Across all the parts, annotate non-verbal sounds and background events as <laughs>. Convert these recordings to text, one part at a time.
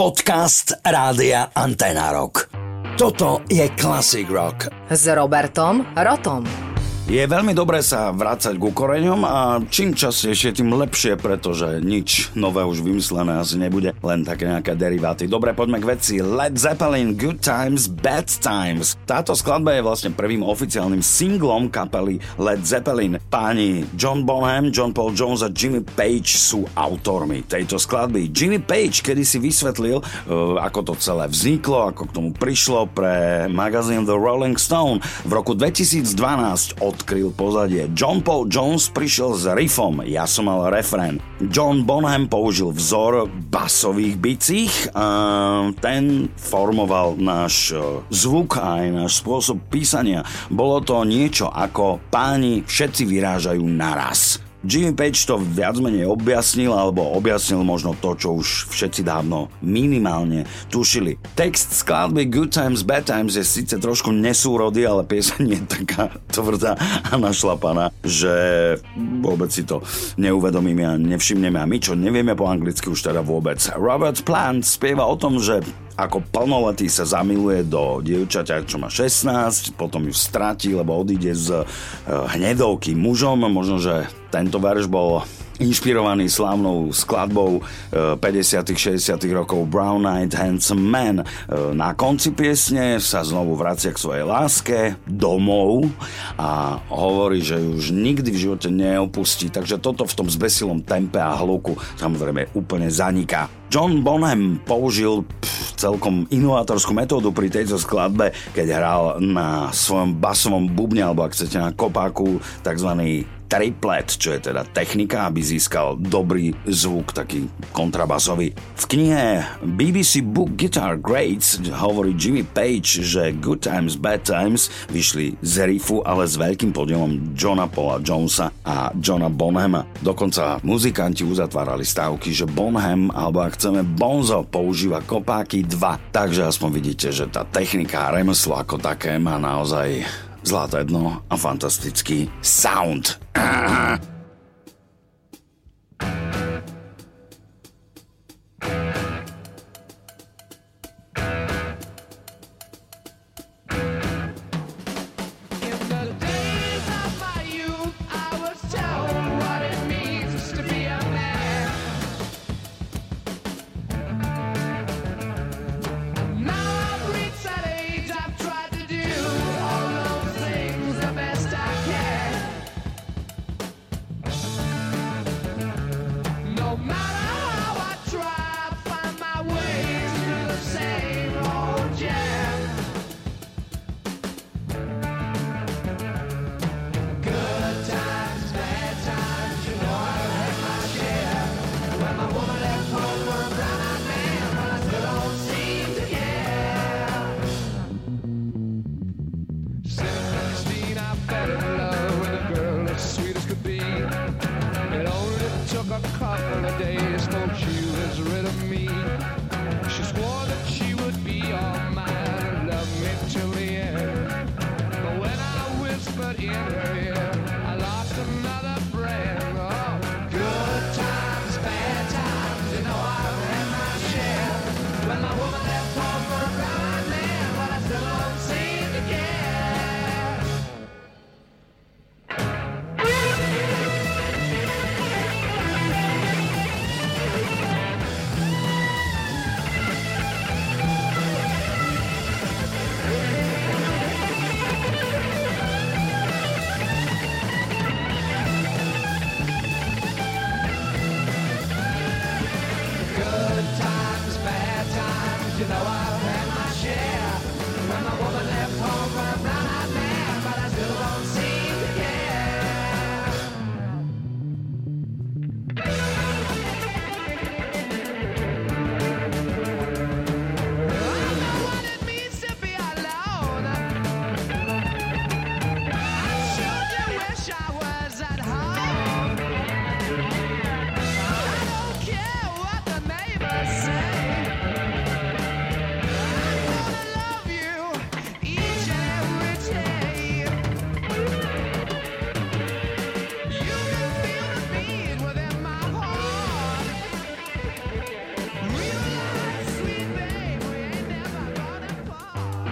Podcast Rádia Antena Rock. Toto je Classic Rock. S Robertom Rotom. Je veľmi dobré sa vrácať ku koreňom a čím častejšie, tým lepšie, pretože nič nové už vymyslené asi nebude, len také nejaké deriváty. Dobre, poďme k veci. Led Zeppelin, Good Times, Bad Times. Táto skladba je vlastne prvým oficiálnym singlom kapely Led Zeppelin. Páni John Bonham, John Paul Jones a Jimmy Page sú autormi tejto skladby. Jimmy Page kedy si vysvetlil, uh, ako to celé vzniklo, ako k tomu prišlo pre magazín The Rolling Stone. V roku 2012 od odkryl pozadie. John Paul Jones prišiel s riffom, ja som mal refrén. John Bonham použil vzor basových bicích a ten formoval náš e, zvuk a aj náš spôsob písania. Bolo to niečo ako páni všetci vyrážajú naraz. Jimmy Page to viac menej objasnil, alebo objasnil možno to, čo už všetci dávno minimálne tušili. Text skladby Good Times, Bad Times je síce trošku nesúrody, ale pieseň je taká <laughs> tvrdá a našlapaná, že vôbec si to neuvedomíme a nevšimneme a my, čo nevieme po anglicky už teda vôbec. Robert Plant spieva o tom, že ako plnoletý sa zamiluje do dievčaťa, čo má 16, potom ju stratí, lebo odíde z eh, hnedovky mužom, možno, že tento verš bol inšpirovaný slávnou skladbou 50 eh, 60 rokov Brown Eyed Handsome Man. Eh, na konci piesne sa znovu vracia k svojej láske domov a hovorí, že už nikdy v živote neopustí, takže toto v tom zbesilom tempe a hluku samozrejme úplne zaniká. John Bonham použil pff, celkom inovátorskú metódu pri tejto skladbe, keď hral na svojom basovom bubne, alebo ak chcete na kopáku, tzv triplet, čo je teda technika, aby získal dobrý zvuk, taký kontrabasový. V knihe BBC Book Guitar Greats hovorí Jimmy Page, že Good Times, Bad Times vyšli z riffu, ale s veľkým podielom Johna Paula Jonesa a Johna Bonhama. Dokonca muzikanti uzatvárali stávky, že Bonham, alebo ak chceme Bonzo, používa kopáky 2. Takže aspoň vidíte, že tá technika a remeslo ako také má naozaj zlaté dno a fantastický sound. <laughs> sinała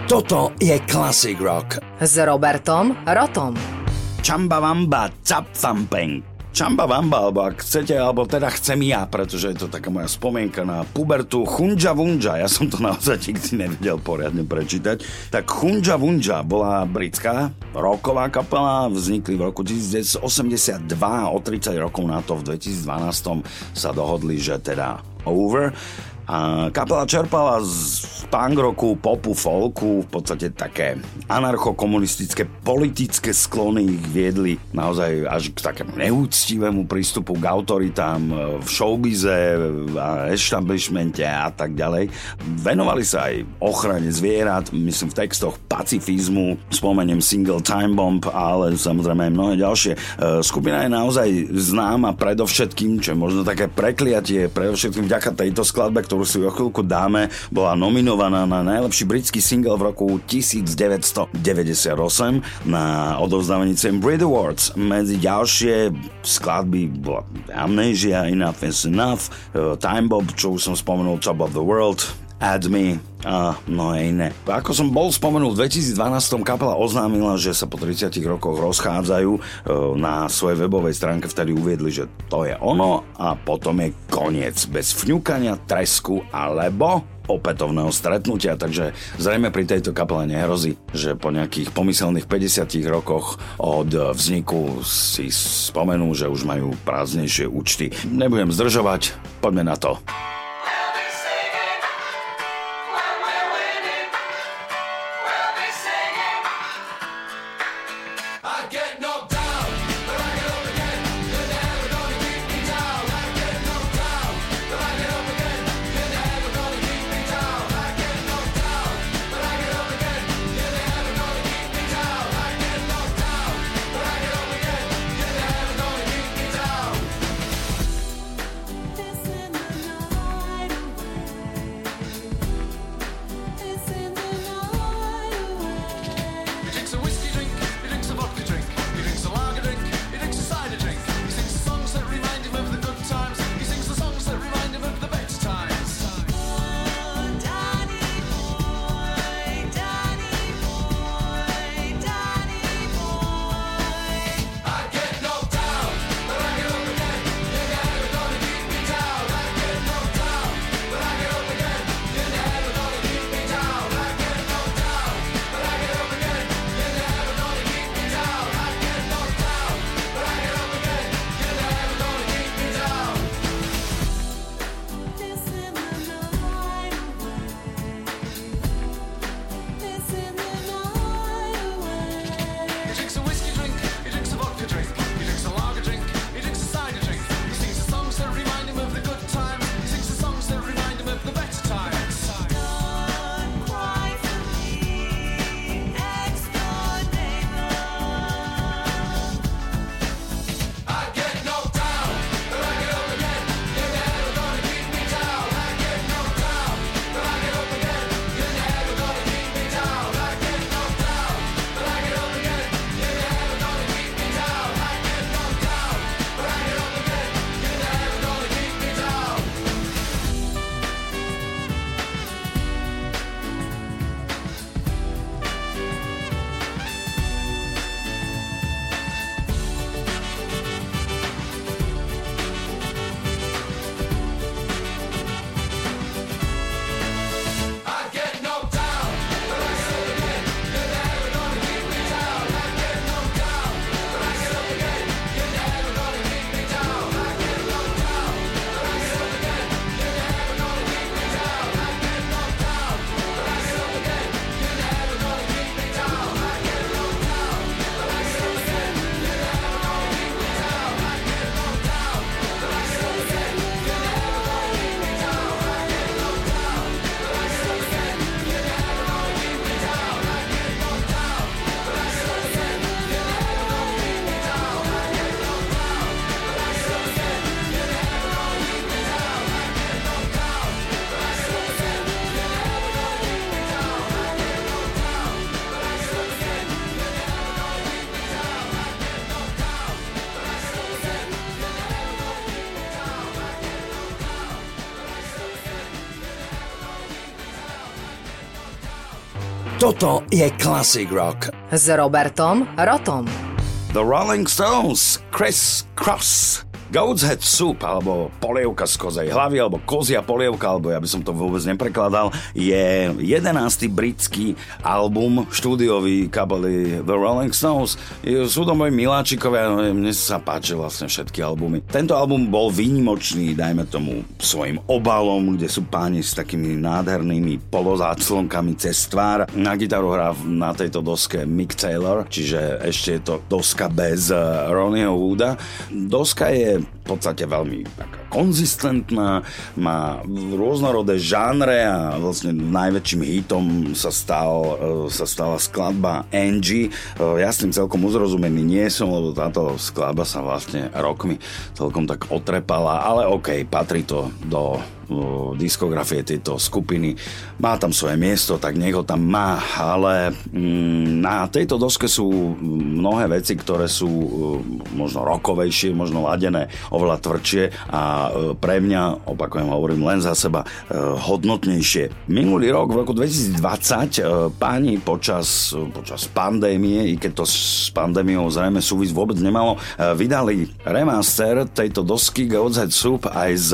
Toto je Classic Rock. S Robertom Rotom. Chamba Wamba Zap Thumping. Čamba Vamba, alebo ak chcete, alebo teda chcem ja, pretože je to taká moja spomienka na pubertu Chunja Vunja, ja som to naozaj nikdy nevedel poriadne prečítať. Tak Chunja Vunja bola britská roková kapela, vznikli v roku 1982, o 30 rokov na to v 2012 sa dohodli, že teda over. A kapela čerpala z punk roku, popu, folku, v podstate také anarchokomunistické politické sklony ich viedli naozaj až k takému neúctivému prístupu k autoritám v showbize a establishmente a tak ďalej. Venovali sa aj ochrane zvierat, myslím v textoch pacifizmu, spomeniem single Time Bomb, ale samozrejme aj mnohé ďalšie. E, skupina je naozaj známa predovšetkým, čo je možno také prekliatie, predovšetkým vďaka tejto skladbe, ktorú si o chvíľku dáme, bola nominovaná na najlepší britský single v roku 1998 na odovzdávaní cien Brit Awards. Medzi ďalšie skladby bola Amnesia, Enough is Enough, uh, Time Bob, čo už som spomenul, Top of the World, Add Me a mnohé iné. Ako som bol spomenul, v 2012 kapela oznámila, že sa po 30 rokoch rozchádzajú. E, na svojej webovej stránke vtedy uviedli, že to je ono a potom je koniec. Bez fňukania, tresku alebo opätovného stretnutia, takže zrejme pri tejto kapele nehrozí, že po nejakých pomyselných 50 rokoch od vzniku si spomenú, že už majú prázdnejšie účty. Nebudem zdržovať, poďme na to. Toto je Classic Rock. S Robertom Rotom. The Rolling Stones, Chris Cross. Goat's Head Soup, alebo polievka z kozej hlavy, alebo kozia polievka, alebo ja by som to vôbec neprekladal, je 11. britský album štúdiový kapely The Rolling Stones. Sú to moji miláčikovia, mne sa páči vlastne všetky albumy. Tento album bol výnimočný, dajme tomu, svojim obalom, kde sú páni s takými nádhernými polozáclonkami cez tvár. Na gitaru hrá na tejto doske Mick Taylor, čiže ešte je to doska bez eh, Ronnieho Wooda. Doska je v podstate veľmi taká konzistentná, má rôznorodé žánre a vlastne najväčším hitom sa, stal, e, sa stala skladba Angie. Ja s tým celkom uzrozumený nie som, lebo táto skladba sa vlastne rokmi celkom tak otrepala, ale okay, patrí to do diskografie tejto skupiny. Má tam svoje miesto, tak nech ho tam má, ale mm, na tejto doske sú mnohé veci, ktoré sú e, možno rokovejšie, možno ladené oveľa tvrdšie a e, pre mňa, opakujem, hovorím len za seba, e, hodnotnejšie. Minulý rok, v roku 2020, páni počas, počas pandémie, i keď to s pandémiou zrejme súvis vôbec nemalo, vydali remaster tejto dosky God's Soup aj s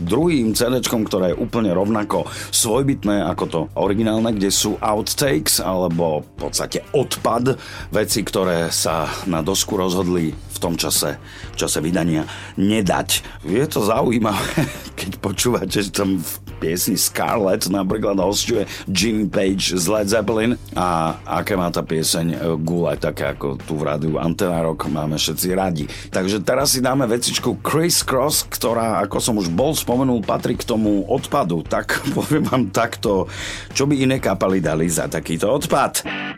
druhým CD ktoré je úplne rovnako svojbytné ako to originálne, kde sú outtakes alebo v podstate odpad, veci, ktoré sa na dosku rozhodli v tom čase, čase vydania nedať. Je to zaujímavé, <laughs> keď počúvate, že tam v piesni Scarlet napríklad hostuje Jimmy Page z Led Zeppelin a aké má tá pieseň e, gule, také ako tu v rádiu Antena Rock máme všetci radi. Takže teraz si dáme vecičku Chris Cross, ktorá, ako som už bol spomenul, patrí k tomu odpadu. Tak <laughs> poviem vám takto, čo by iné kapely dali za takýto odpad.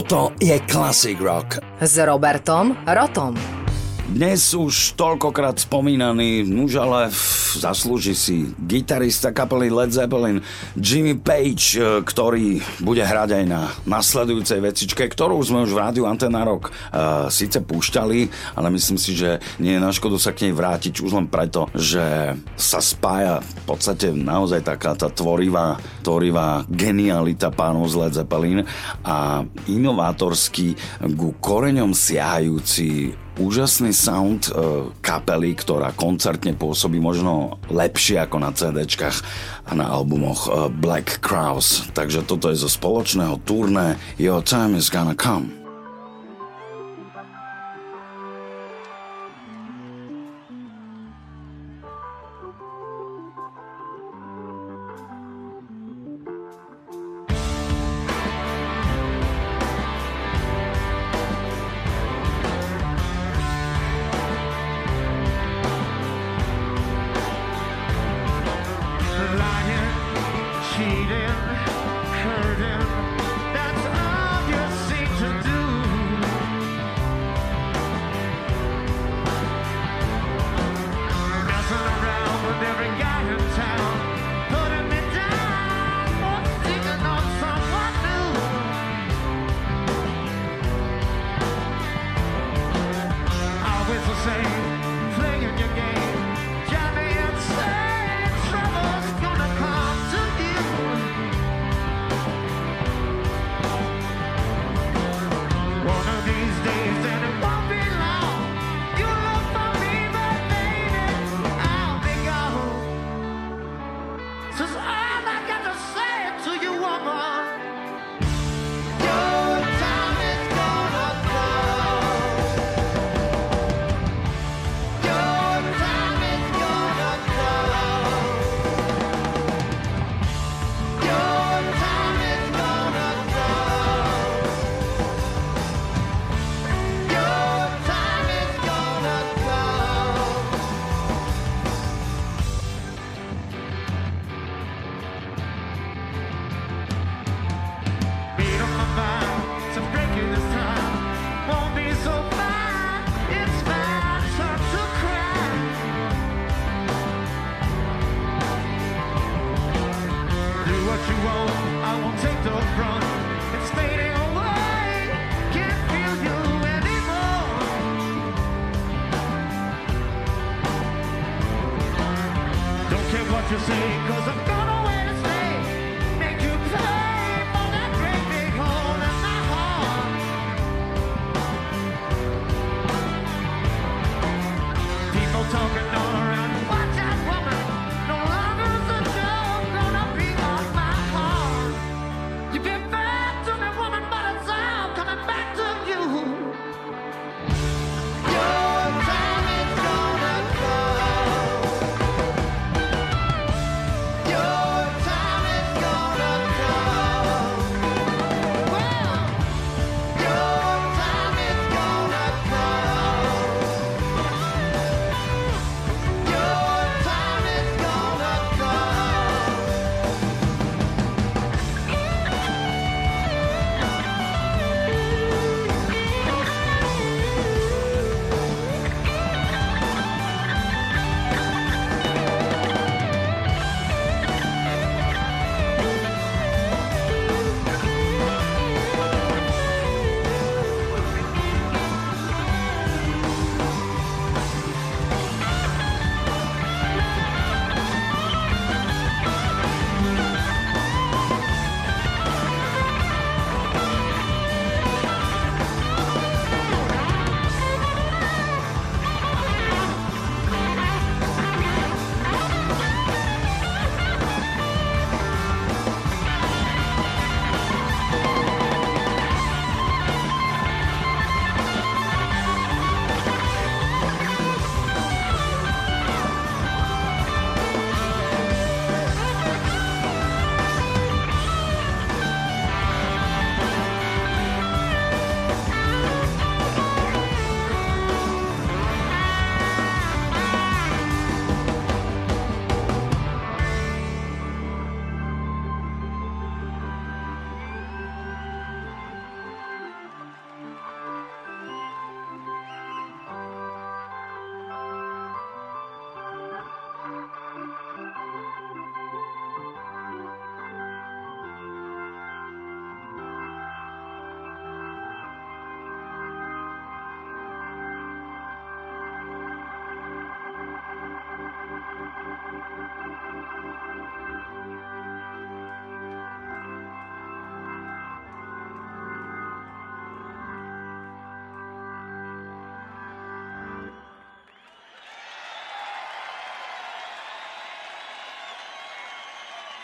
Toto je Classic Rock. S Robertom Rotom. Dnes už toľkokrát spomínaný, nuž ale zaslúži si gitarista kapely Led Zeppelin Jimmy Page, e, ktorý bude hrať aj na nasledujúcej vecičke, ktorú sme už v rádiu Antena Rock uh, síce púšťali, ale myslím si, že nie je na škodu sa k nej vrátiť už len preto, že sa spája v podstate naozaj taká tá tvorivá, tvorivá genialita pánov z Led Zeppelin a inovátorský ku koreňom siahajúci úžasný sound uh, kapely, ktorá koncertne pôsobí možno lepšie ako na CDčkách a na albumoch uh, Black Crowes. Takže toto je zo spoločného turné Your Time is Gonna Come.